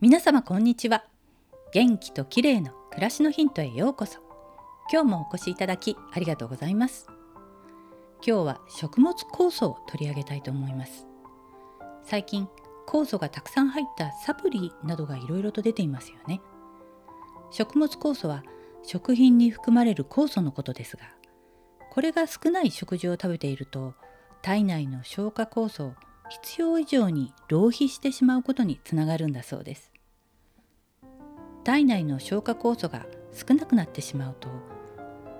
皆様こんにちは。元気と綺麗の暮らしのヒントへようこそ。今日もお越しいただきありがとうございます。今日は食物酵素を取り上げたいと思います。最近酵素がたくさん入ったサプリなどがいろいろと出ていますよね。食物酵素は食品に含まれる酵素のことですがこれが少ない食事を食べていると体内の消化酵素を必要以上に浪費してしまうことにつながるんだそうです。体内の消化酵素が少なくなってしまうと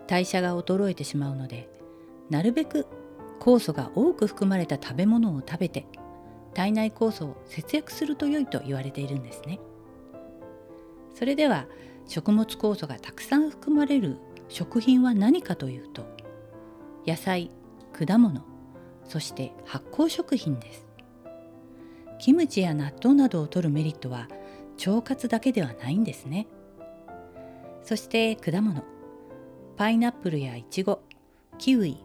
代謝が衰えてしまうのでなるべく酵素が多く含まれた食べ物を食べて体内酵素を節約すると良いと言われているんですね。それでは食物酵素がたくさん含まれる食品は何かというと野菜果物そして発酵食品です。キムチや納豆などを摂るメリットは腸活だけではないんですね。そして果物。パイナップルやイチゴキウイ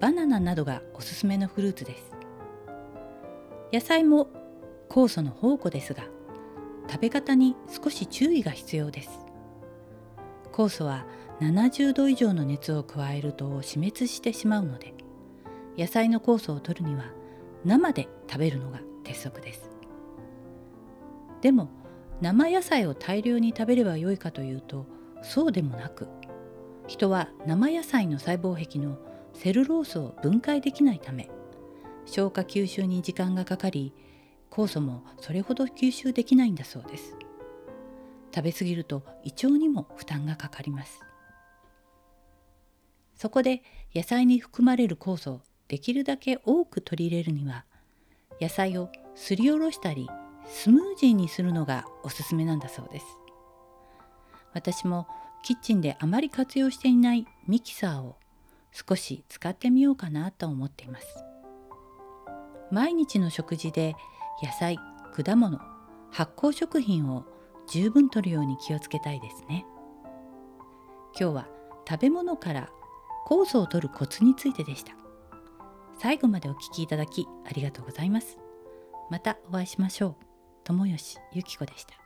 バナナなどがおすすめのフルーツです。野菜も酵素の宝庫ですが食べ方に少し注意が必要です。酵素は70度以上の熱を加えると死滅してしまうので野菜の酵素を取るには生で食べるのが鉄則です。でも生野菜を大量に食べればよいかというとそうでもなく人は生野菜の細胞壁のセルロースを分解できないため消化吸収に時間がかかり酵素もそれほど吸収できないんだそうです。食べ過ぎると胃腸にも負担がかかります。そこで野菜に含まれる酵素できるだけ多く取り入れるには野菜をすりおろしたりスムージーにするのがおすすめなんだそうです。私もキッチンであまり活用していないミキサーを少し使ってみようかなと思っています。毎日の食事で野菜果物発酵食品を十分摂るように気をつけたいですね。今日は食べ物から酵素を摂るコツについてでした。最後までお聞きいただきありがとうございます。またお会いしましょう。友吉ゆき子でした。